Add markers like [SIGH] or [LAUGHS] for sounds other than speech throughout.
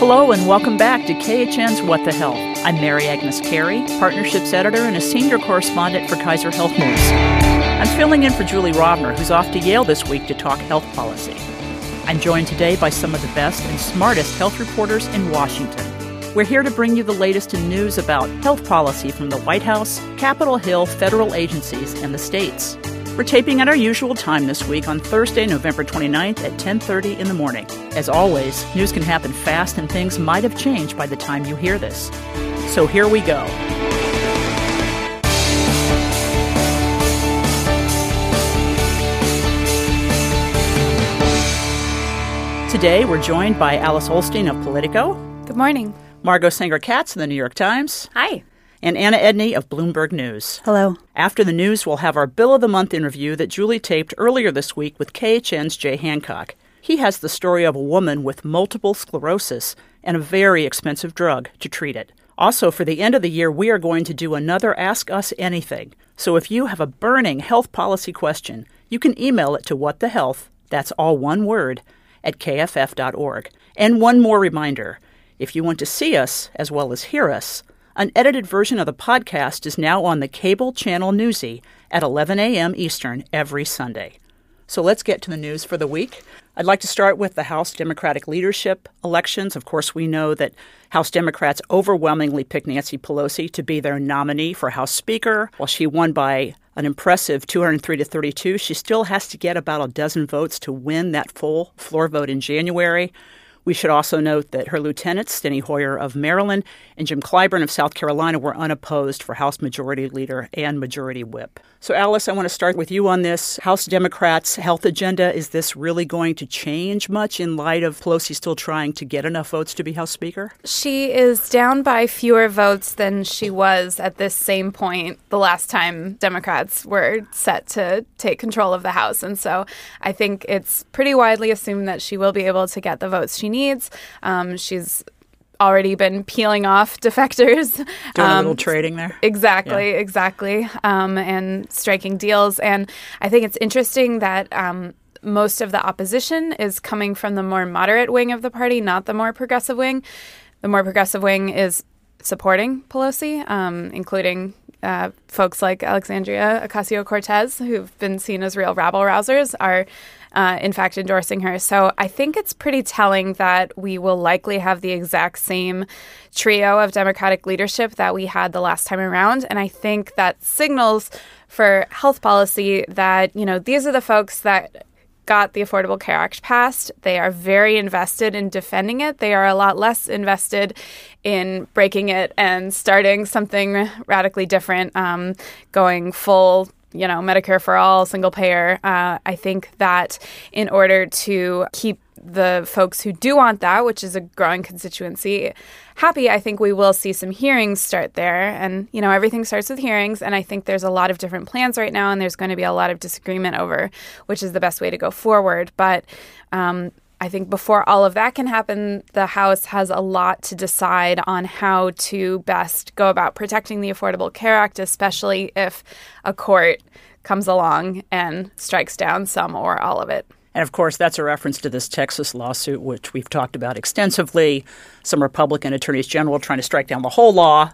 Hello and welcome back to KHN's What the Health. I'm Mary Agnes Carey, Partnerships Editor and a Senior Correspondent for Kaiser Health News. I'm filling in for Julie Rovner, who's off to Yale this week to talk health policy. I'm joined today by some of the best and smartest health reporters in Washington. We're here to bring you the latest in news about health policy from the White House, Capitol Hill, federal agencies, and the states. We're taping at our usual time this week on Thursday, November 29th at 10:30 in the morning. As always, news can happen fast and things might have changed by the time you hear this. So here we go. Today, we're joined by Alice Ollstein of Politico. Good morning. Margot Sanger Katz of the New York Times. Hi. And Anna Edney of Bloomberg News. Hello. After the news, we'll have our Bill of the Month interview that Julie taped earlier this week with KHN's Jay Hancock. He has the story of a woman with multiple sclerosis and a very expensive drug to treat it. Also, for the end of the year, we are going to do another Ask Us Anything. So if you have a burning health policy question, you can email it to whatthehealth, that's all one word, at kff.org. And one more reminder if you want to see us as well as hear us, an edited version of the podcast is now on the cable channel Newsy at 11 a.m. Eastern every Sunday. So let's get to the news for the week. I'd like to start with the House Democratic leadership elections. Of course, we know that House Democrats overwhelmingly picked Nancy Pelosi to be their nominee for House Speaker. While she won by an impressive 203 to 32, she still has to get about a dozen votes to win that full floor vote in January. We should also note that her lieutenants, Steny Hoyer of Maryland and Jim Clyburn of South Carolina, were unopposed for House Majority Leader and Majority Whip. So, Alice, I want to start with you on this. House Democrats' health agenda, is this really going to change much in light of Pelosi still trying to get enough votes to be House Speaker? She is down by fewer votes than she was at this same point the last time Democrats were set to take control of the House. And so I think it's pretty widely assumed that she will be able to get the votes she needs. Um, she's already been peeling off defectors. [LAUGHS] Doing um, a little trading there. Exactly, yeah. exactly. Um, and striking deals. And I think it's interesting that um, most of the opposition is coming from the more moderate wing of the party, not the more progressive wing. The more progressive wing is supporting Pelosi, um, including uh, folks like Alexandria Ocasio Cortez, who've been seen as real rabble rousers, are uh, in fact endorsing her. So I think it's pretty telling that we will likely have the exact same trio of Democratic leadership that we had the last time around. And I think that signals for health policy that, you know, these are the folks that got the Affordable Care Act passed. They are very invested in defending it. They are a lot less invested in breaking it and starting something radically different, um, going full you know, Medicare for all, single payer. Uh, I think that in order to keep the folks who do want that, which is a growing constituency, happy, I think we will see some hearings start there. And, you know, everything starts with hearings. And I think there's a lot of different plans right now, and there's going to be a lot of disagreement over which is the best way to go forward. But um, I think before all of that can happen, the House has a lot to decide on how to best go about protecting the Affordable Care Act, especially if a court comes along and strikes down some or all of it. And of course, that's a reference to this Texas lawsuit, which we've talked about extensively. Some Republican attorneys general trying to strike down the whole law.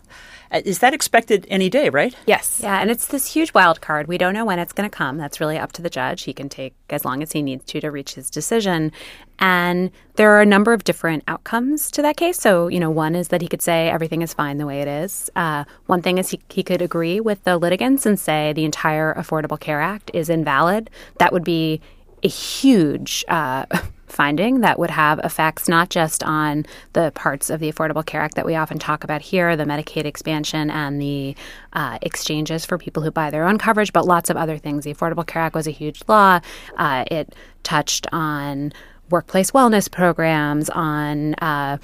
Uh, is that expected any day, right? Yes. Yeah, and it's this huge wild card. We don't know when it's going to come. That's really up to the judge. He can take as long as he needs to to reach his decision. And there are a number of different outcomes to that case. So, you know, one is that he could say everything is fine the way it is. Uh, one thing is he, he could agree with the litigants and say the entire Affordable Care Act is invalid. That would be a huge uh, [LAUGHS] finding that would have effects not just on the parts of the Affordable Care Act that we often talk about here, the Medicaid expansion and the uh, exchanges for people who buy their own coverage, but lots of other things. The Affordable Care Act was a huge law. Uh, it touched on workplace wellness programs, on uh,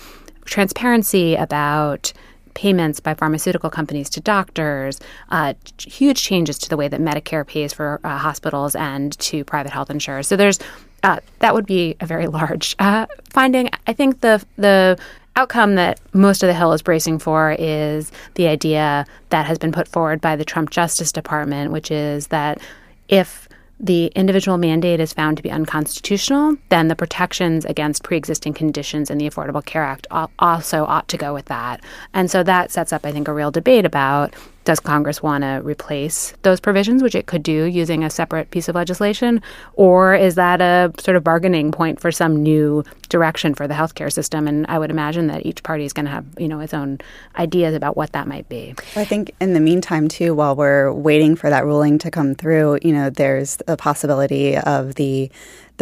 transparency about payments by pharmaceutical companies to doctors, uh, huge changes to the way that Medicare pays for uh, hospitals and to private health insurers. So there's uh, that would be a very large uh, finding. I think the the outcome that most of the Hill is bracing for is the idea that has been put forward by the Trump Justice Department, which is that if the individual mandate is found to be unconstitutional, then the protections against pre existing conditions in the Affordable Care Act also ought to go with that. And so that sets up, I think, a real debate about does Congress want to replace those provisions, which it could do using a separate piece of legislation? Or is that a sort of bargaining point for some new direction for the healthcare system? And I would imagine that each party is going to have, you know, its own ideas about what that might be. I think in the meantime, too, while we're waiting for that ruling to come through, you know, there's a possibility of the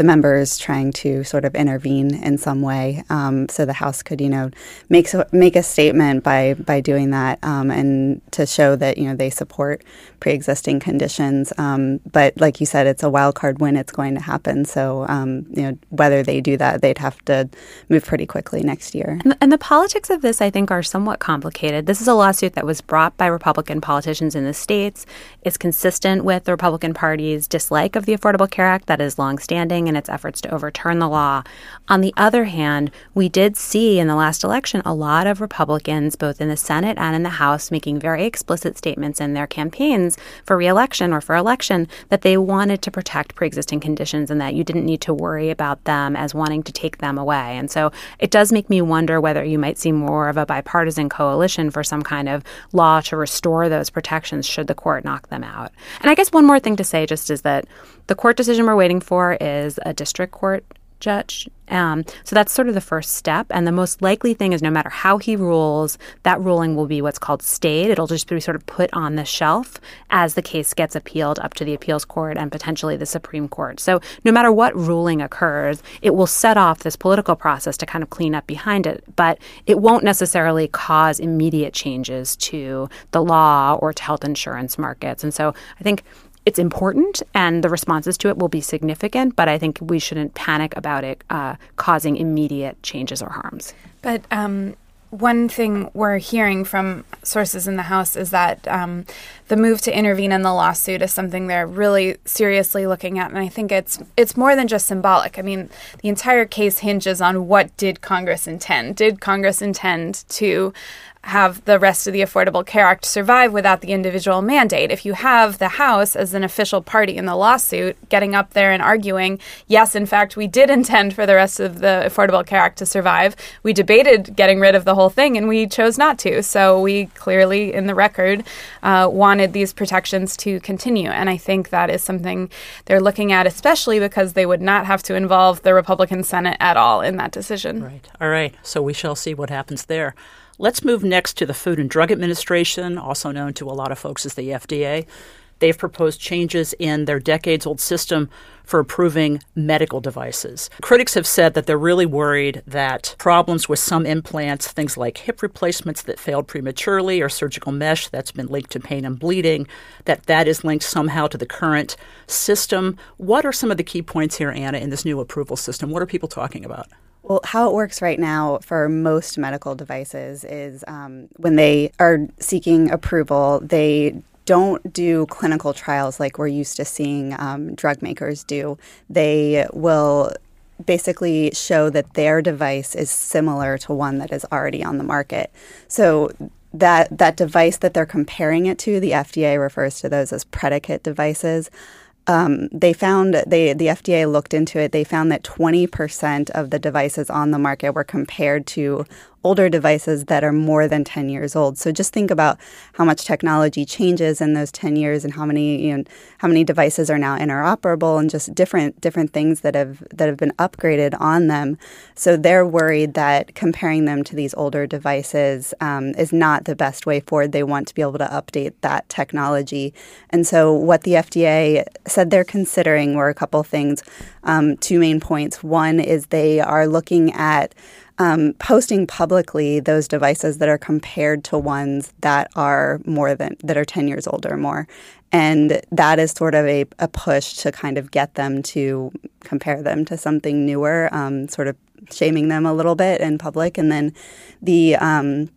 the members trying to sort of intervene in some way. Um, so the House could, you know, make make a statement by by doing that um, and to show that you know they support pre-existing conditions. Um, but like you said, it's a wild card when it's going to happen. So um, you know whether they do that, they'd have to move pretty quickly next year. And, and the politics of this, I think, are somewhat complicated. This is a lawsuit that was brought by Republican politicians in the states. It's consistent with the Republican Party's dislike of the Affordable Care Act that is longstanding in its efforts to overturn the law. On the other hand, we did see in the last election a lot of Republicans, both in the Senate and in the House, making very explicit statements in their campaigns for reelection or for election that they wanted to protect pre existing conditions and that you didn't need to worry about them as wanting to take them away. And so it does make me wonder whether you might see more of a bipartisan coalition for some kind of law to restore those protections should the court knock them out. And I guess one more thing to say just is that the court decision we're waiting for is a district court judge. Um, so that's sort of the first step. And the most likely thing is no matter how he rules, that ruling will be what's called stayed. It'll just be sort of put on the shelf as the case gets appealed up to the appeals court and potentially the Supreme Court. So no matter what ruling occurs, it will set off this political process to kind of clean up behind it. But it won't necessarily cause immediate changes to the law or to health insurance markets. And so I think it's important and the responses to it will be significant, but I think we shouldn't panic about it uh, causing immediate changes or harms. But um, one thing we're hearing from sources in the House is that um, the move to intervene in the lawsuit is something they're really seriously looking at, and I think it's it's more than just symbolic. I mean, the entire case hinges on what did Congress intend? Did Congress intend to have the rest of the Affordable Care Act survive without the individual mandate. If you have the House as an official party in the lawsuit getting up there and arguing, yes, in fact, we did [LAUGHS] intend for the rest of the Affordable Care Act to survive, we debated getting rid of the whole thing and we chose not to. So we clearly, in the record, uh, wanted these protections to continue. And I think that is something they're looking at, especially because they would not have to involve the Republican Senate at all in that decision. Right. All right. So we shall see what happens there. Let's move next to the Food and Drug Administration, also known to a lot of folks as the FDA. They've proposed changes in their decades old system for approving medical devices. Critics have said that they're really worried that problems with some implants, things like hip replacements that failed prematurely or surgical mesh that's been linked to pain and bleeding, that that is linked somehow to the current system. What are some of the key points here, Anna, in this new approval system? What are people talking about? Well, how it works right now for most medical devices is um, when they are seeking approval, they don't do clinical trials like we're used to seeing um, drug makers do. They will basically show that their device is similar to one that is already on the market. So that that device that they're comparing it to, the FDA refers to those as predicate devices um, they found they the FDA looked into it. They found that 20% of the devices on the market were compared to older devices that are more than 10 years old. So just think about how much technology changes in those 10 years and how many you know, how many devices are now interoperable and just different different things that have that have been upgraded on them. So they're worried that comparing them to these older devices um, is not the best way forward. They want to be able to update that technology. And so what the FDA said they're considering were a couple things. Um, two main points. One is they are looking at um, posting publicly those devices that are compared to ones that are more than that are 10 years old or more. And that is sort of a, a push to kind of get them to compare them to something newer um, sort of shaming them a little bit in public. And then the um,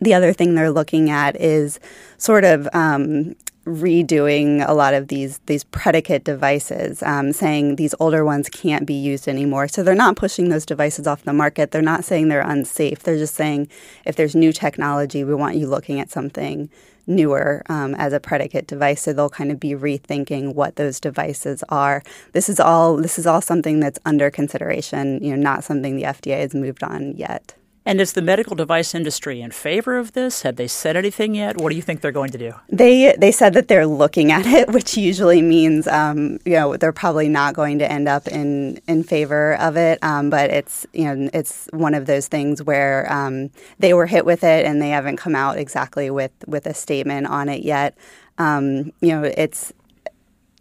the other thing they're looking at is sort of um, redoing a lot of these these predicate devices, um, saying these older ones can't be used anymore. So they're not pushing those devices off the market. They're not saying they're unsafe. They're just saying if there's new technology, we want you looking at something newer um, as a predicate device. So they'll kind of be rethinking what those devices are. This is all this is all something that's under consideration. You know, not something the FDA has moved on yet. And is the medical device industry in favor of this? Have they said anything yet? What do you think they're going to do? They they said that they're looking at it, [LAUGHS] which usually means um, you know they're probably not going to end up in in favor of it. Um, but it's you know it's one of those things where um, they were hit with it and they haven't come out exactly with with a statement on it yet. Um, you know it's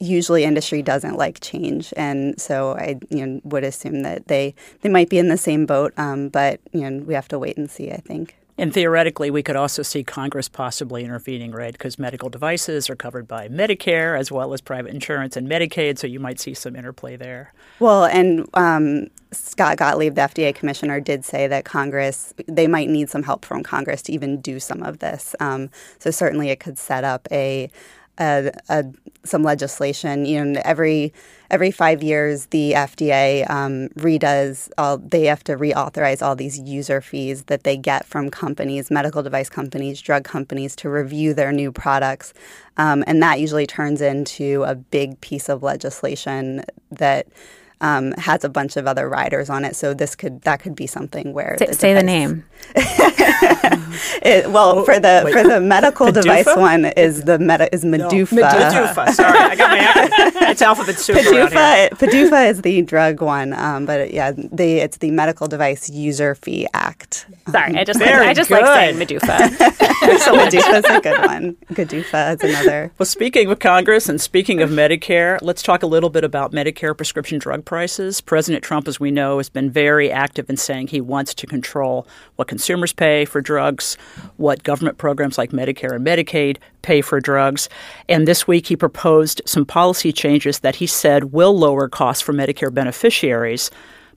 usually industry doesn't like change, and so I you know would assume that they they might be in the same boat, um, but you know we have to wait and see. I think. And theoretically, we could also see Congress possibly intervening, right? Because medical devices are covered by Medicare as well as private insurance and Medicaid, so you might see some interplay there. Well, and um, Scott Gottlieb, the FDA commissioner, did say that Congress, they might need some help from Congress to even do some of this. Um, so certainly it could set up a a, a, some legislation. You know, every every five years, the FDA um, redoes. All, they have to reauthorize all these user fees that they get from companies, medical device companies, drug companies, to review their new products, um, and that usually turns into a big piece of legislation that um, has a bunch of other riders on it. So this could that could be something where say the, say the name. [LAUGHS] it, well, for the Wait. for the medical PDUFA? device one is the meta is MDUFA. No. MDUFA. Sorry, I got my [LAUGHS] it's alphabet soup PDUFA. PDUFA is the drug one, um, but yeah, the it's the Medical Device User Fee Act. Sorry, I just like, I just good. like saying MDUFA. [LAUGHS] so MDUFA is a good one. GDUFA is another. Well, speaking of Congress and speaking of Medicare, let's talk a little bit about Medicare prescription drug prices. President Trump, as we know, has been very active in saying he wants to control what consumers pay for drugs, what government programs like Medicare and Medicaid pay for drugs. And this week he proposed some policy changes that he said will lower costs for Medicare beneficiaries.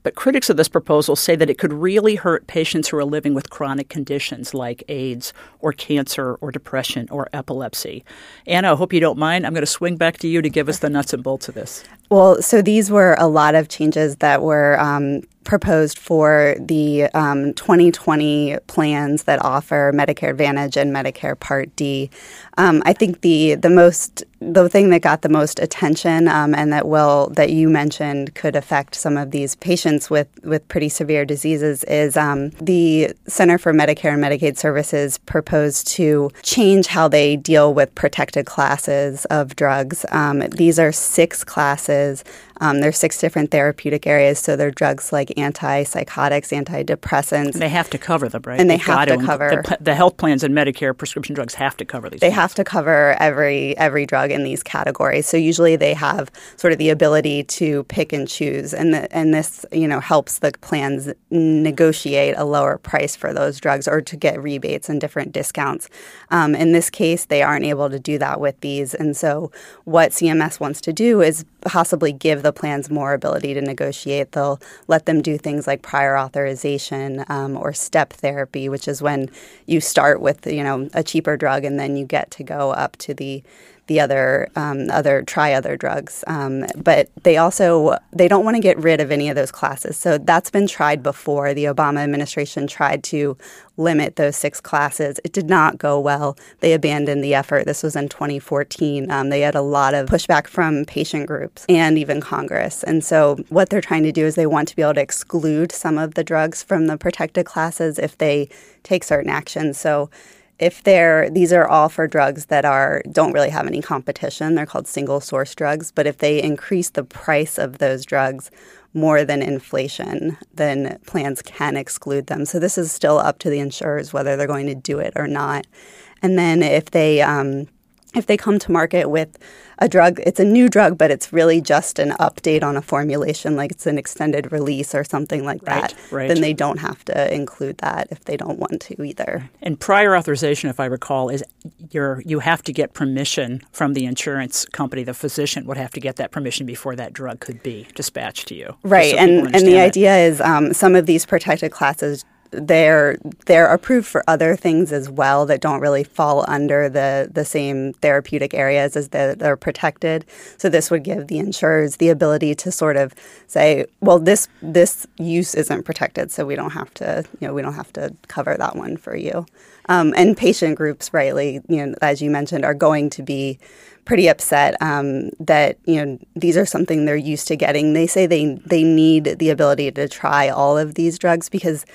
But critics of this proposal say that it could really hurt patients who are living with chronic conditions like AIDS or cancer or depression or epilepsy. Anna, I hope you don't mind. I'm going to swing back to you to give us the nuts and bolts of this. Well, so these were a lot of changes that were um, proposed for the um, 2020 plans that offer Medicare Advantage and Medicare Part D. Um, I think the the most the thing that got the most attention um, and that will that you mentioned could affect some of these patients with with pretty severe diseases is um, the Center for Medicare and Medicaid Services proposed to change how they deal with protected classes of drugs. Um, these are six classes um, there's six different therapeutic areas, so there are drugs like antipsychotics, antidepressants. And they have to cover them, right? And they They've have to, to cover the, the, health plans and Medicare prescription drugs have to cover these. They things. have to cover every every drug in these categories. So usually they have sort of the ability to pick and choose, and the, and this you know helps the plans negotiate a lower price for those drugs or to get rebates and different discounts. Um, in this case, they aren't able to do that with these, and so what CMS wants to do is possibly give the plans more ability to negotiate. They'll let them do things like prior authorization um, or step therapy, which is when you start with you know a cheaper drug and then you get to go up to the the other um, other try other drugs. Um, but they also they don't want to get rid of any of those classes. So that's been tried before. The Obama administration tried to limit those six classes. It did not go well. They abandoned the effort. This was in 2014. Um, they had a lot of pushback from patient groups and even Congress. And so what they're trying to do is they want to be able to exclude some of the drugs from the protected classes if they take certain actions. So if they're these are all for drugs that are don't really have any competition. They're called single source drugs. But if they increase the price of those drugs more than inflation then plans can exclude them. So this is still up to the insurers whether they're going to do it or not. And then if they um, if they come to market with a drug, it's a new drug, but it's really just an update on a formulation, like it's an extended release or something like that, right, right. then they don't have to include that if they don't want to either. And prior authorization, if I recall, is you're, you have to get permission from the insurance company. The physician would have to get that permission before that drug could be dispatched to you. Right, so and and the idea is um, some of these protected classes they're they're approved for other things as well that don't really fall under the the same therapeutic areas as the, they're protected. So this would give the insurers the ability to sort of say, well, this this use isn't protected, so we don't have to you know we don't have to cover that one for you. Um, and patient groups, rightly, you know, as you mentioned, are going to be pretty upset um, that you know these are something they're used to getting. They say they they need the ability to try all of these drugs because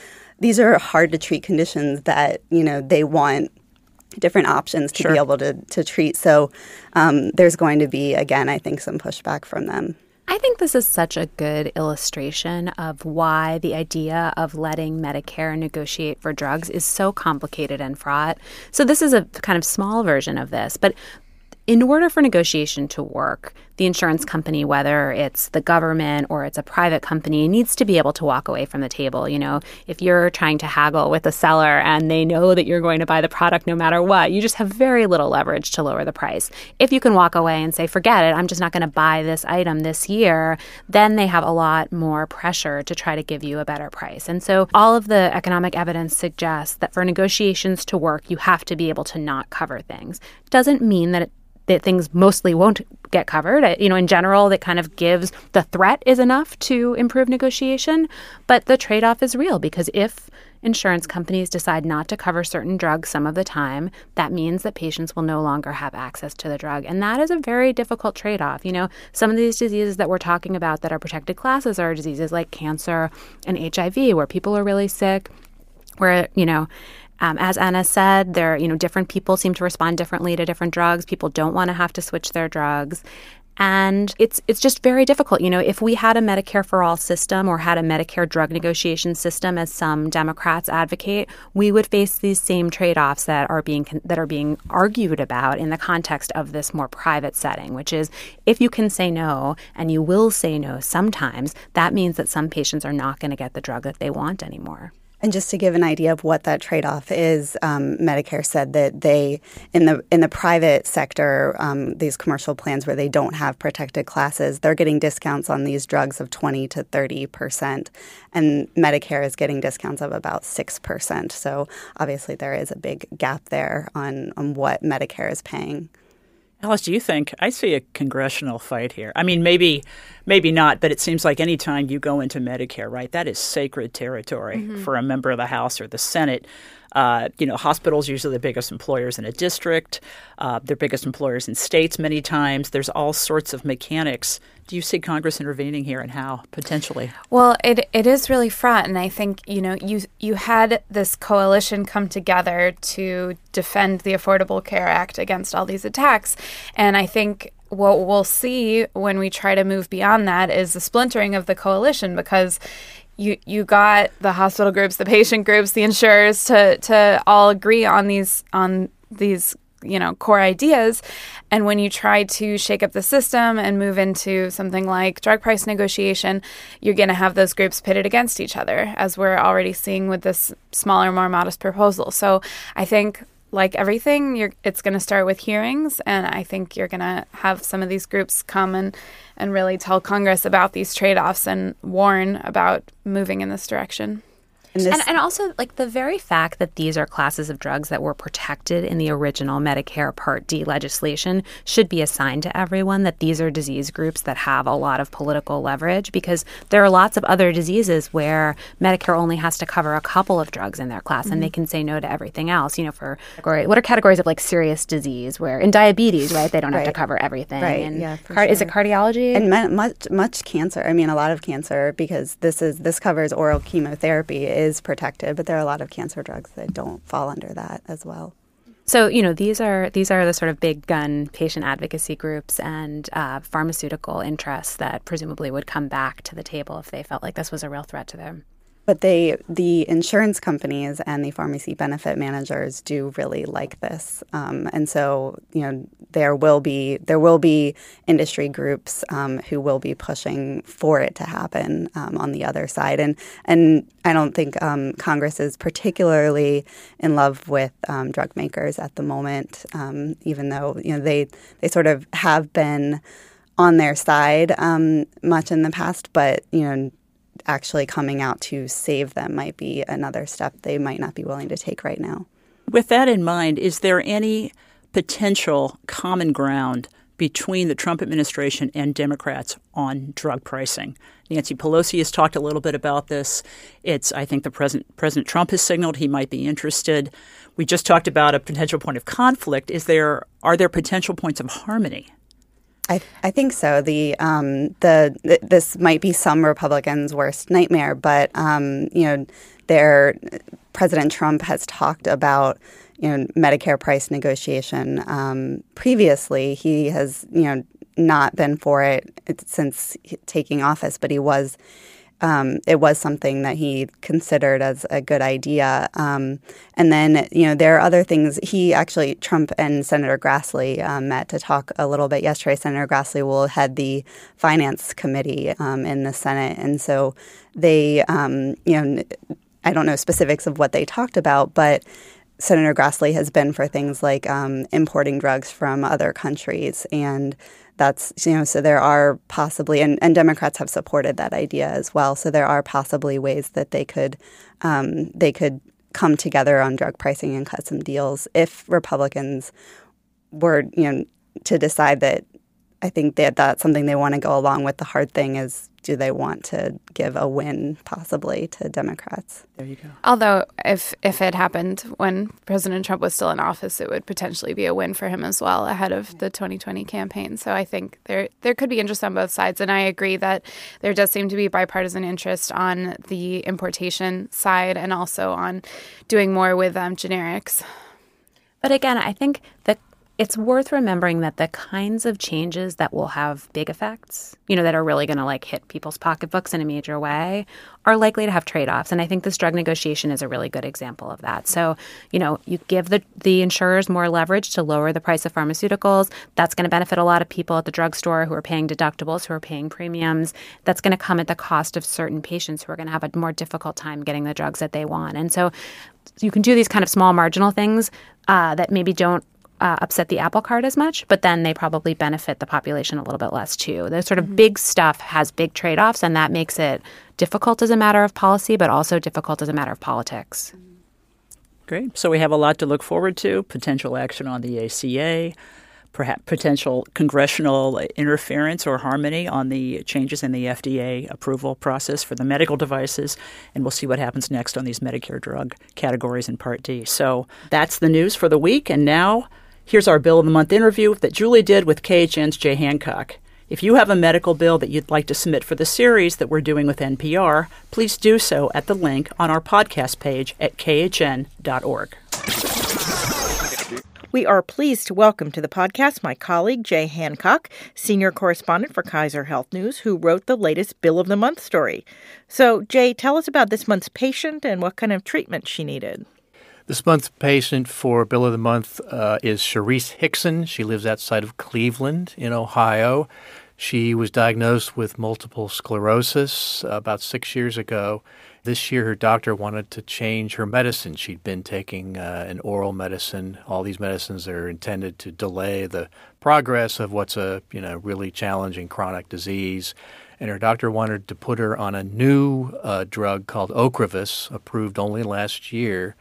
these are hard to treat conditions that you know they want different options to Sure. be able to to treat. So um, there's going to be again, I think, some pushback from them. I think this is such a good illustration of why the idea of letting Medicare negotiate for drugs is so complicated and fraught. So, this is a kind of small version of this, but in order for negotiation to work, the insurance company, whether it's the government or it's a private company, needs to be able to walk away from the table. You know, if you're trying to haggle with a seller and they know that you're going to buy the product no matter what, you just have very little leverage to lower the price. If you can walk away and say, forget it, I'm just not going to buy this item this year, then they have a lot more pressure to try to give you a better price. And so all of the economic evidence suggests that for negotiations to work, you have to be able to not cover things. Doesn't mean that it that things mostly won't get covered. You know, in general, that kind of gives the threat is enough to improve negotiation, but the trade off is real because if insurance companies decide not to cover certain drugs some of the time, that means that patients will no longer have access to the drug. And that is a very difficult trade off. You know, some of these diseases that we're talking about that are protected classes are diseases like cancer and HIV, where people are really sick where you know um, as anna said there you know different people seem to respond differently to different drugs. People don't want to have to switch their drugs. And it's it's just very difficult. You know if we had a medicare for all system or had a medicare drug negotiation system as some democrats advocate we would face these same trade-offs that are being that are being argued about in the context of this more private setting which is if you can say no and you will say no sometimes that means that some patients are not going to get the drug that they want anymore And just to give an idea of what that trade-off is, um, Medicare said that they in the in the private sector, um, these commercial plans where they don't have protected classes, they're getting discounts on these drugs of twenty to thirty percent, and Medicare is getting discounts of about six percent. So obviously there is a big gap there on on what Medicare is paying. Alice, do you think I see a congressional fight here? I mean, maybe, maybe not, but it seems like any time you go into Medicare, right, that is sacred territory mm-hmm. for a member of the House or the Senate. Uh, you know, hospitals usually the biggest employers in a district. Uh, they're biggest employers in states many times. There's all sorts of mechanics. Do you see Congress intervening here, and how potentially? Well, it it is really fraught, and I think you know you you had this coalition come together to defend the Affordable Care Act against all these attacks, and I think what we'll see when we try to move beyond that is the splintering of the coalition because you you got the hospital groups, the patient groups, the insurers to to all agree on these on these you know core ideas. And when you try to shake up the system and move into something like drug price negotiation you're going to have those groups pitted against each other as we're already seeing with this smaller more modest proposal. So i think like everything you're, it's going to start with hearings and i think you're going to have some of these groups come and, and really tell congress about these trade-offs and warn about moving in this direction And this, And, and also, like the very fact that these are classes of drugs that were protected in the original Medicare Part D legislation should be a sign to everyone that these are disease groups that have a lot of political leverage because there are lots of other diseases where Medicare only has to cover a couple of drugs in their class and they mm-hmm. can say no to everything else. You know, for category- what are categories of like serious disease where in diabetes, right, they don't have to cover everything. Right, And yeah, car- Is it cardiology? and much much cancer. I mean, a lot of cancer because this is this covers oral chemotherapy is protected, but there are a lot of cancer drugs that don't fall under that as well. So you know these are these are the sort of big gun patient advocacy groups and uh, pharmaceutical interests that presumably would come back to the table if they felt like this was a real threat to them. But they, the insurance companies and the pharmacy benefit managers do really like this, um, and so you know there will be there will be industry groups um, who will be pushing for it to happen um, on the other side, and and I don't think um, Congress is particularly in love with um, drug makers at the moment, um, even though you know they they sort of have been on their side much in the past, but you know actually coming out to save them might be another step they might not be willing to take right now. With that in mind, is there any potential common ground between the Trump administration and Democrats on drug pricing? Nancy Pelosi has talked a little bit about this. It's I think the president President Trump has signaled he might be interested. We just talked about a potential point of conflict. Is there are there potential points of harmony? I, I think so. The um, the th- this might be some Republicans' worst nightmare, but um, you know, their President Trump has talked about you know Medicare price negotiation um, previously. He has you know not been for it since taking office, but he was um, it was something that he considered as a good idea. Um, and then, you know, there are other things. He actually, Trump and Senator Grassley um, met to talk a little bit yesterday. Senator Grassley will head the Finance Committee um, in the Senate. And so they, um, you know, I don't know specifics of what they talked about, but Senator Grassley has been for things like um, importing drugs from other countries and that's you know so there are possibly and, and Democrats have supported that idea as well. So there are possibly ways that they could um, they could come together on drug pricing and cut some deals if Republicans were you know to decide that I think that that's something they want to go along with. The hard thing is, do they want to give a win possibly to Democrats? There you go. Although, if if it happened when President Trump was still in office, it would potentially be a win for him as well ahead of the 2020 campaign. So I think there there could be interest on both sides, and I agree that there does seem to be bipartisan interest on the importation side and also on doing more with um, generics. But again, I think the it's worth remembering that the kinds of changes that will have big effects, you know, that are really going to like hit people's pocketbooks in a major way, are likely to have trade-offs. And I think this drug negotiation is a really good example of that. So, you know, you give the the insurers more leverage to lower the price of pharmaceuticals. That's going to benefit a lot of people at the drugstore who are paying deductibles, who are paying premiums. That's going to come at the cost of certain patients who are going to have a more difficult time getting the drugs that they want. And so you can do these kind of small marginal things uh, that maybe don't uh, upset the apple cart as much, but then they probably benefit the population a little bit less too. The sort of mm-hmm. big stuff has big trade offs, and that makes it difficult as a matter of policy, but also difficult as a matter of politics. Great. So we have a lot to look forward to potential action on the ACA, perhaps potential congressional interference or harmony on the changes in the FDA approval process for the medical devices, and we'll see what happens next on these Medicare drug categories in Part D. So that's the news for the week, and now Here's our Bill of the Month interview that Julie did with KHN's Jay Hancock. If you have a medical bill that you'd like to submit for the series that we're doing with NPR, please do so at the link on our podcast page at khn.org. We are pleased to welcome to the podcast my colleague Jay Hancock, senior correspondent for Kaiser Health News, who wrote the latest Bill of the Month story. So, Jay, tell us about this month's patient and what kind of treatment she needed. This month's patient for Bill of the Month uh, is Sharice Hickson. She lives outside of Cleveland in Ohio. She was diagnosed with multiple sclerosis about six years ago. This year, her doctor wanted to change her medicine. She'd been taking uh, an oral medicine. All these medicines are intended to delay the progress of what's a you know really challenging chronic disease. And her doctor wanted to put her on a new uh, drug called Ocrevus, approved only last year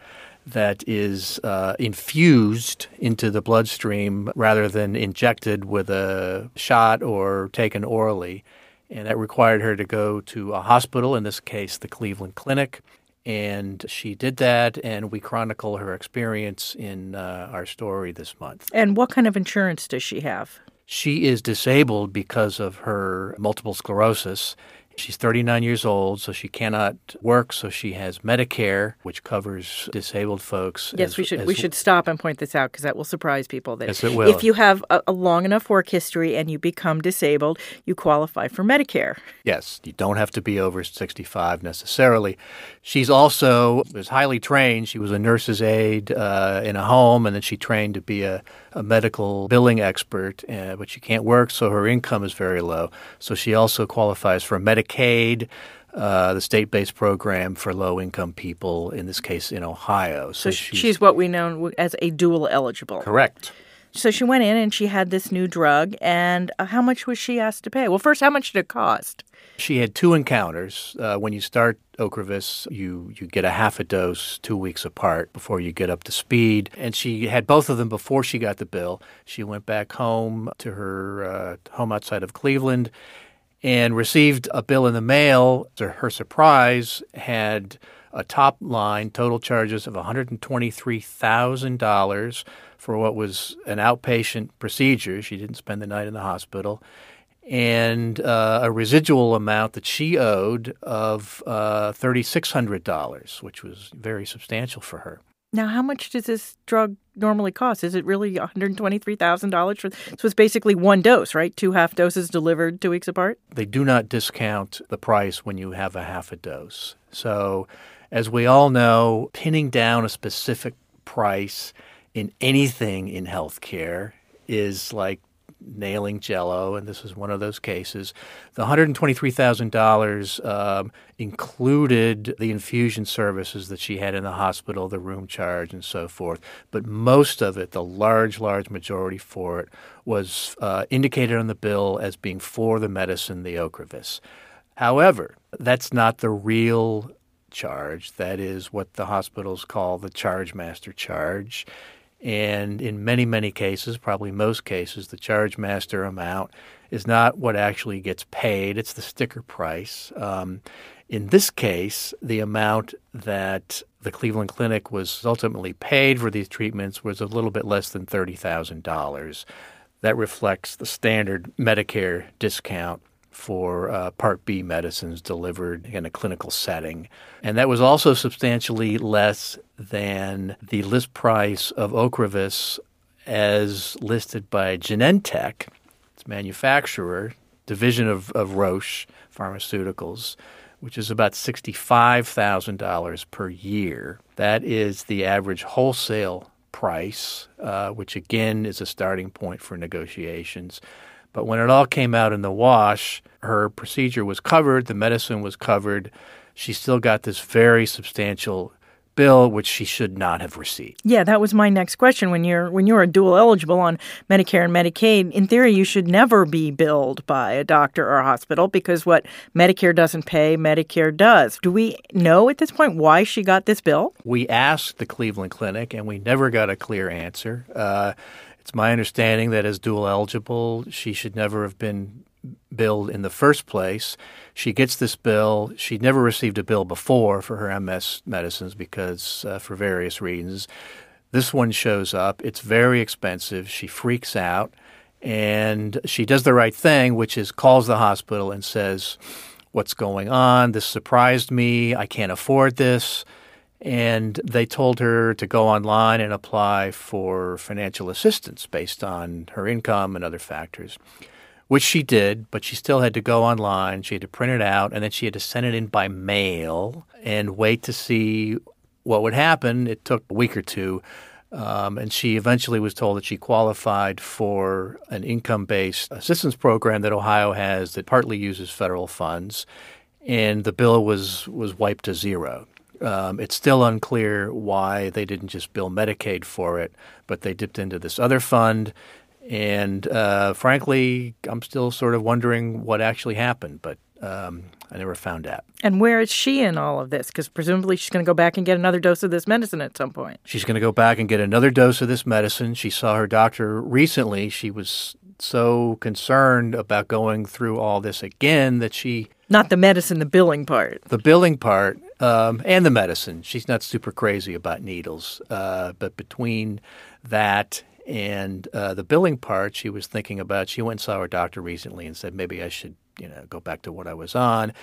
that is uh, infused into the bloodstream rather than injected with a shot or taken orally. And that required her to go to a hospital, in this case, the Cleveland Clinic. And she did that, and we chronicle her experience in uh, our story this month. And what kind of insurance does she have? She is disabled because of her multiple sclerosis. She's 39 years old, so she cannot work. So she has Medicare, which covers disabled folks. Yes, as, we should we should stop and point this out because that will surprise people. That yes, it will. If you have a, a, long enough work history and you become disabled, you qualify for Medicare. Yes, you don't have to be over 65 necessarily. She's also was highly trained. She was a nurse's aide uh, in a home, and then she trained to be a, a medical billing expert. Uh, but she can't work, so her income is very low. So she also qualifies for Medicaid, uh, the state based program for low income people, in this case in Ohio. So, so she's, she's, what we know as a dual eligible. Correct. So she went in and she had this new drug. And uh, how much was she asked to pay? Well, first, how much did it cost? She had two encounters. Uh, when you start Ocrevus, you, you get a half a dose two weeks apart before you get up to speed. And she had both of them before she got the bill. She went back home to her uh, home outside of Cleveland and received a bill in the mail. To her surprise, had a top line total charges of $123,000 for what was an outpatient procedure. She didn't spend the night in the hospital. And uh, a residual amount that she owed of uh, $3,600, which was very substantial for her. Now, how much does this drug normally cost? Is it really $123,000 for so it's basically one dose, right? Two half doses delivered 2 weeks apart? They do not discount the price when you have a half a dose. So, as we all know, pinning down a specific price in anything in healthcare is like nailing jello, and this is one of those cases. The $123,000 um, included the infusion services that she had in the hospital, the room charge, and so forth. But most of it, the large, large majority for it, was uh, indicated on the bill as being for the medicine, the Ocrevus. However, that's not the real charge. That is what the hospitals call the charge master charge. And in many, many cases, probably most cases, the charge master amount is not what actually gets paid, it's the sticker price. Um, in this case, the amount that the Cleveland Clinic was ultimately paid for these treatments was a little bit less than $30,000. That reflects the standard Medicare discount for uh, Part B medicines delivered in a clinical setting. And that was also substantially less than the list price of Ocrevus as listed by Genentech, its manufacturer, division of, of Roche Pharmaceuticals, which is about $65,000 per year. That is the average wholesale price, uh, which again is a starting point for negotiations. But when it all came out in the wash, her procedure was covered, the medicine was covered. She still got this very substantial bill which she should not have received. Yeah, that was my next question. When you're when you're a dual eligible on Medicare and Medicaid, in theory you should never be billed by a doctor or a hospital because what Medicare doesn't pay, Medicare does. Do we know at this point why she got this bill? We asked the Cleveland Clinic and we never got a clear answer. Uh, it's my understanding that as dual eligible, she should never have been billed in the first place. She gets this bill. She'd never received a bill before for her MS medicines because, uh, for various reasons, this one shows up. It's very expensive. She freaks out and she does the right thing, which is calls the hospital and says, What's going on? This surprised me. I can't afford this and they told her to go online and apply for financial assistance based on her income and other factors, which she did, but she still had to go online. She had to print it out, and then she had to send it in by mail and wait to see what would happen. It took a week or two. Um, and she eventually was told that she qualified for an income based assistance program that Ohio has that partly uses federal funds. And the bill was, was wiped to zero. Um, it's still unclear why they didn't just bill Medicaid for it, but they dipped into this other fund. And uh, frankly, I'm still sort of wondering what actually happened, but um, I never found out. And where is she in all of this? Because presumably she's going to go back and get another dose of this medicine at some point. She's going to go back and get another dose of this medicine. She saw her doctor recently. She was so concerned about going through all this again that she. Not the medicine, the billing part. The billing part um, and the medicine. She's not super crazy about needles, uh, but between that and uh, the billing part, she was thinking about. She went and saw her doctor recently and said maybe I should, you know, go back to what I was on.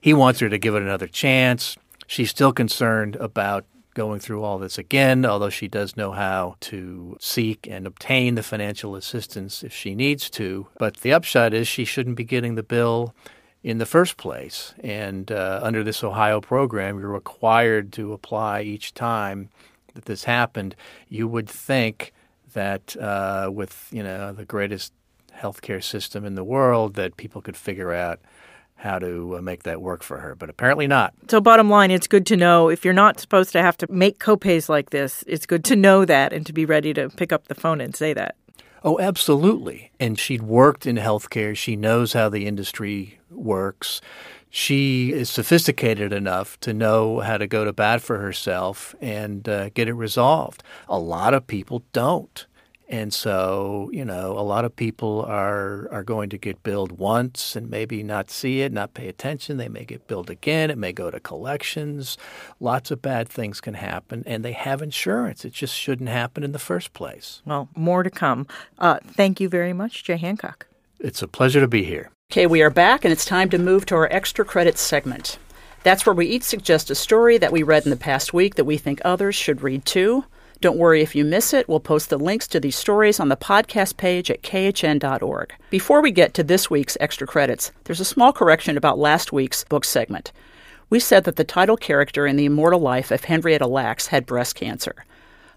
He wants her to give it another chance. She's still concerned about going through all this again, although she does know how to seek and obtain the financial assistance if she needs to. But the upshot is she shouldn't be getting the bill in the first place. And uh, under this Ohio program, you're required to apply each time that this happened. You would think that uh, with you know the greatest healthcare system in the world, that people could figure out how to uh, make that work for her, but apparently not. So, bottom line, it's good to know if you're not supposed to have to make copays like this, it's good to know that and to be ready to pick up the phone and say that. Oh, absolutely. And she'd worked in healthcare. She knows how the industry works. She is sophisticated enough to know how to go to bat for herself and uh, get it resolved. A lot of people don't. And so, you know, a lot of people are are going to get billed once and maybe not see it, not pay attention. They may get billed again. It may go to collections. Lots of bad things can happen, and they have insurance. It just shouldn't happen in the first place. Well, more to come. Uh, thank you very much, Jay Hancock. It's a pleasure to be here. Okay, we are back, and it's time to move to our extra credits segment. That's where we each suggest a story that we read in the past week that we think others should read too. Don't worry if you miss it, we'll post the links to these stories on the podcast page at khn.org. Before we get to this week's extra credits, there's a small correction about last week's book segment. We said that the title character in The Immortal Life of Henrietta Lacks had breast cancer.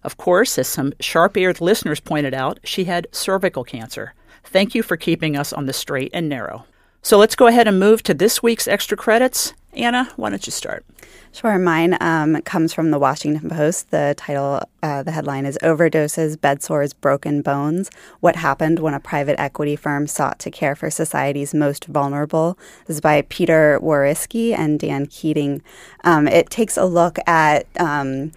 Of course, as some sharp eared listeners pointed out, she had cervical cancer. Thank you for keeping us on the straight and narrow. So let's go ahead and move to this week's extra credits. Anna, why don't you start? Sure. Mine um, comes from the Washington Post. The title, uh, the headline is Overdoses, Bed Sores, Broken Bones What Happened When a Private Equity Firm Sought to Care for Society's Most Vulnerable. This is by Peter Whoriskey and Dan Keating. Um, it takes a look at. Um,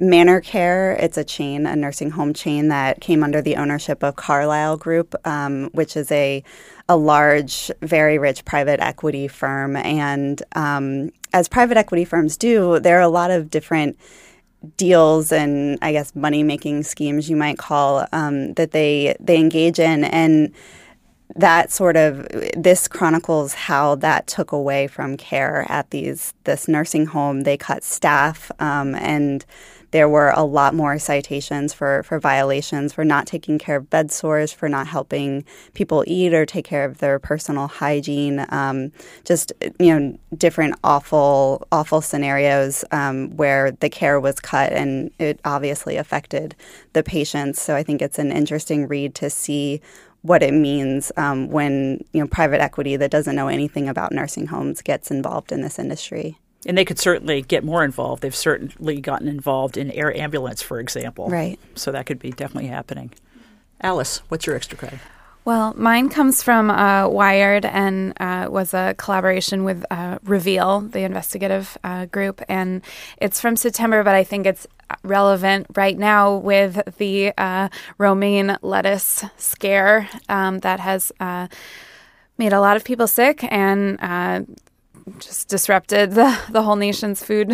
ManorCare, it's a chain, a nursing home chain that came under the ownership of Carlyle Group, um, which is a a large, very rich private equity firm. And um, as private equity firms do, there are a lot of different deals and I guess money making schemes you might call um, that they they engage in. And that sort of this chronicles how that took away from care at these this nursing home. They cut staff um, and there were a lot more citations for, for violations, for not taking care of bed sores, for not helping people eat or take care of their personal hygiene. Um, just you know, different awful awful scenarios um, where the care was cut, and it obviously affected the patients. So I think it's an interesting read to see what it means um, when you know private equity that doesn't know anything about nursing homes gets involved in this industry. And they could certainly get more involved. They've certainly gotten involved in air ambulance, for example. Right. So that could be definitely happening. Alice, what's your extra credit? Well, mine comes from uh, Wired and uh, was a collaboration with uh, Reveal, the investigative uh, group. And it's from September, but I think it's relevant right now with the uh, romaine lettuce scare um, that has uh, made a lot of people sick and just disrupted the, the whole nation's food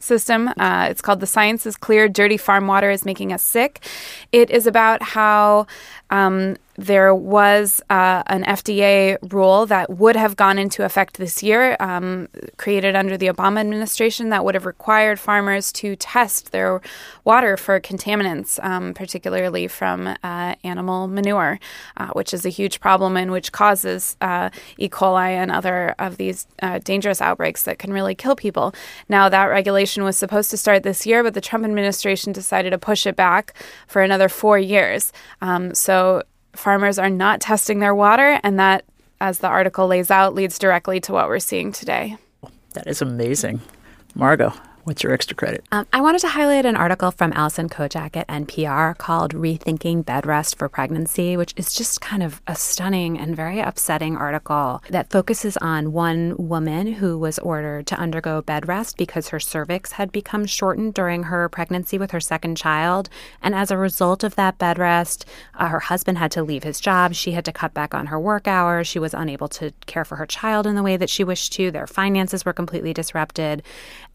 system. Uh, it's called The Science is Clear Dirty Farm Water is Making Us Sick. It is about how um, there was uh, an FDA rule that would have gone into effect this year, um, created under the Obama administration, that would have required farmers to test their water for contaminants, um, particularly from uh, animal manure, uh, which is a huge problem and which causes uh, E. coli and other of these uh, dangerous outbreaks that can really kill people. Now, that regulation was supposed to start this year, but the Trump administration decided to push it back for another four years. Um, so farmers are not testing their water, and that, as the article lays out, leads directly to what we're seeing today. That is amazing. Margot, What's your extra credit? Um, I wanted to highlight an article from Alison Kodjak at NPR called Rethinking Bed Rest for Pregnancy, which is just kind of a stunning and very upsetting article that focuses on one woman who was ordered to undergo bed rest because her cervix had become shortened during her pregnancy with her second child. And as a result of that bed rest, uh, her husband had to leave his job. She had to cut back on her work hours. She was unable to care for her child in the way that she wished to. Their finances were completely disrupted.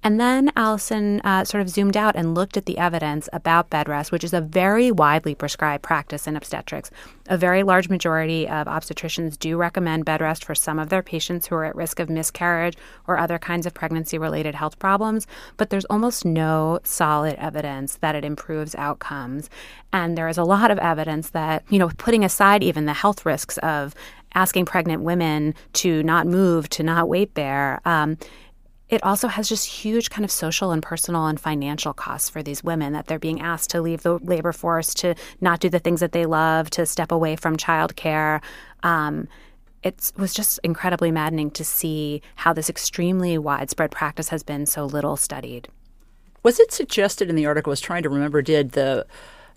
And then Allison uh, sort of zoomed out and looked at the evidence about bed rest, which is a very widely prescribed practice in obstetrics. A very large majority of obstetricians do recommend bed rest for some of their patients who are at risk of miscarriage or other kinds of pregnancy related health problems, but there's almost no solid evidence that it improves outcomes. And there is a lot of evidence that, you know, putting aside even the health risks of asking pregnant women to not move, to not wait there, um, it also has just huge kind of social and personal and financial costs for these women that they're being asked to leave the labor force, to not do the things that they love, to step away from childcare. Um, it was just incredibly maddening to see how this extremely widespread practice has been so little studied. Was it suggested in the article? I was trying to remember. Did the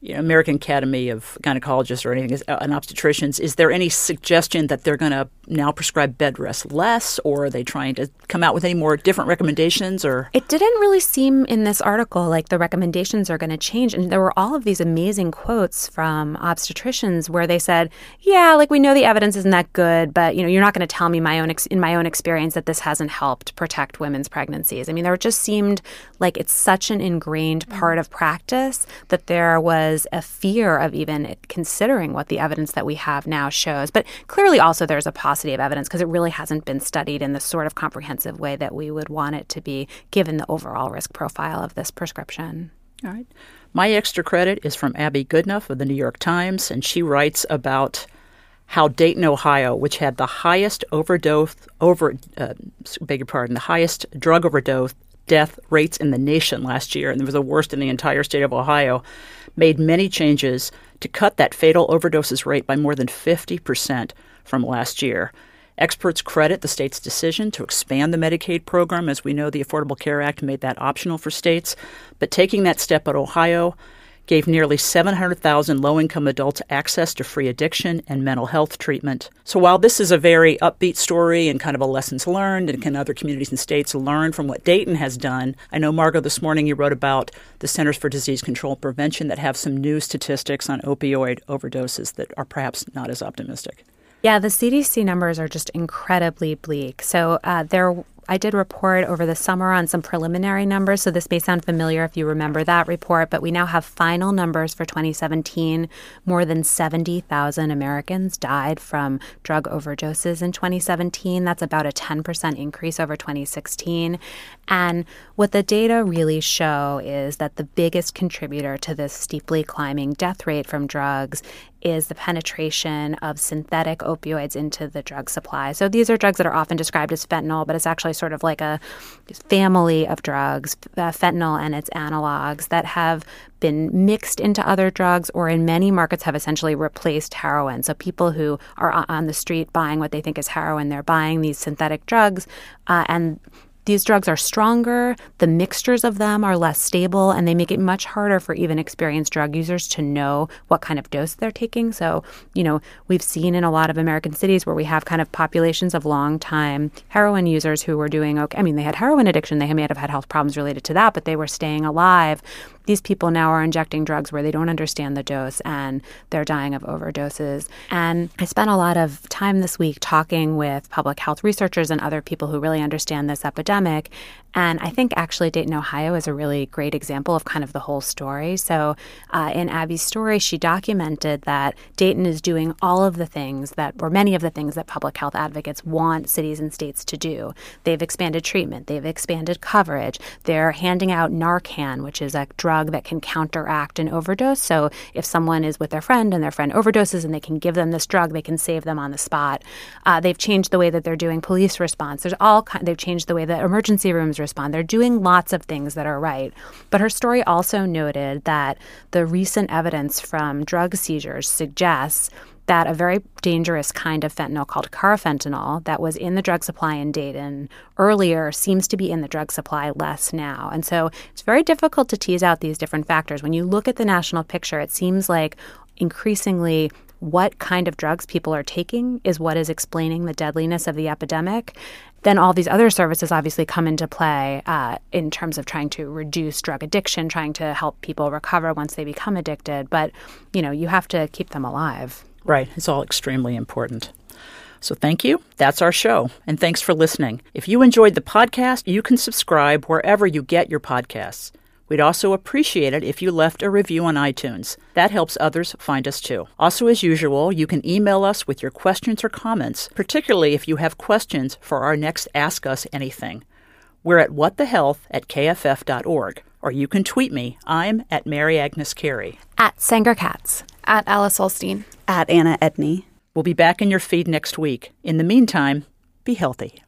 you know, American Academy of Gynecologists or anything, uh, and obstetricians, is there any suggestion that they're going to now prescribe bed rest less, or are they trying to come out with any more different recommendations? Or it didn't really seem in this article like the recommendations are going to change, and there were all of these amazing quotes from obstetricians where they said, "Yeah, like we know the evidence isn't that good, but you know, you're not going to tell me my own ex- in my own experience that this hasn't helped protect women's pregnancies." I mean, there just seemed like it's such an ingrained part of practice that there was a fear of even considering what the evidence that we have now shows. But clearly, also there's a paucity of evidence because it really hasn't been studied in the sort of comprehensive way that we would want it to be, given the overall risk profile of this prescription. All right. My extra credit is from Abby Goodnough of the New York Times, and she writes about how Dayton, Ohio, which had the highest overdose over uh, beg your pardon, the highest drug overdose death rates in the nation last year, and it was the worst in the entire state of Ohio, made many changes to cut that fatal overdoses rate by more than 50% from last year. Experts credit the state's decision to expand the Medicaid program. As we know, the Affordable Care Act made that optional for states. But taking that step at Ohio gave nearly 700,000 low income adults access to free addiction and mental health treatment. So, while this is a very upbeat story and kind of a lessons learned, and can other communities and states learn from what Dayton has done? I know, Margot, this morning you wrote about the Centers for Disease Control and Prevention that have some new statistics on opioid overdoses that are perhaps not as optimistic. Yeah, the CDC numbers are just incredibly bleak. So uh, there I did report over the summer on some preliminary numbers, so this may sound familiar if you remember that report, but we now have final numbers for 2017. More than 70,000 Americans died from drug overdoses in 2017. That's about a 10% increase over 2016. And what the data really show is that the biggest contributor to this steeply climbing death rate from drugs is the penetration of synthetic opioids into the drug supply. So these are drugs that are often described as fentanyl, but it's actually sort of like a family of drugs, uh, fentanyl and its analogs that have been mixed into other drugs or in many markets have essentially replaced heroin. So people who are on the street buying what they think is heroin, they're buying these synthetic drugs uh, and these drugs are stronger, the mixtures of them are less stable, and they make it much harder for even experienced drug users to know what kind of dose they're taking. So, you know, we've seen in a lot of American cities where we have kind of populations of long time heroin users who were doing okay. I mean, they had heroin addiction, they may have had health problems related to that, but they were staying alive these people now are injecting drugs where they don't understand the dose and they're dying of overdoses. And I spent a lot of time this week talking with public health researchers and other people who really understand this epidemic. And I think actually Dayton, Ohio is a really great example of kind of the whole story. So uh, in Abby's story, she documented that Dayton is doing all of the things that, or many of the things that public health advocates want cities and states to do. They've expanded treatment, they've expanded coverage, they're handing out Narcan, which is a drug that can counteract an overdose. So if someone is with their friend and their friend overdoses and they can give them this drug, they can save them on the spot. Uh, they've changed the way that they're doing police response. There's all kind, they've changed the way that emergency rooms respond. They're doing lots of things that are right. But her story also noted that the recent evidence from drug seizures suggests that a very dangerous kind of fentanyl called carfentanil that was in the drug supply in Dayton earlier seems to be in the drug supply less now. And so it's very difficult to tease out these different factors. When you look at the national picture, it seems like increasingly what kind of drugs people are taking is what is explaining the deadliness of the epidemic. Then all these other services obviously come into play uh, in terms of trying to reduce drug addiction, trying to help people recover once they become addicted. But you know, you have to keep them alive. Right. It's all extremely important. So thank you. That's our show. And thanks for listening. If you enjoyed the podcast, you can subscribe wherever you get your podcasts. We'd also appreciate it if you left a review on iTunes. That helps others find us too. Also, as usual, you can email us with your questions or comments, particularly if you have questions for our next Ask Us Anything. We're at whatthehealth at kff.org, or you can tweet me. I'm at Mary Agnes Carey. At Sanger Katz. At Alice Ollstein. At Anna Edney. We'll be back in your feed next week. In the meantime, be healthy.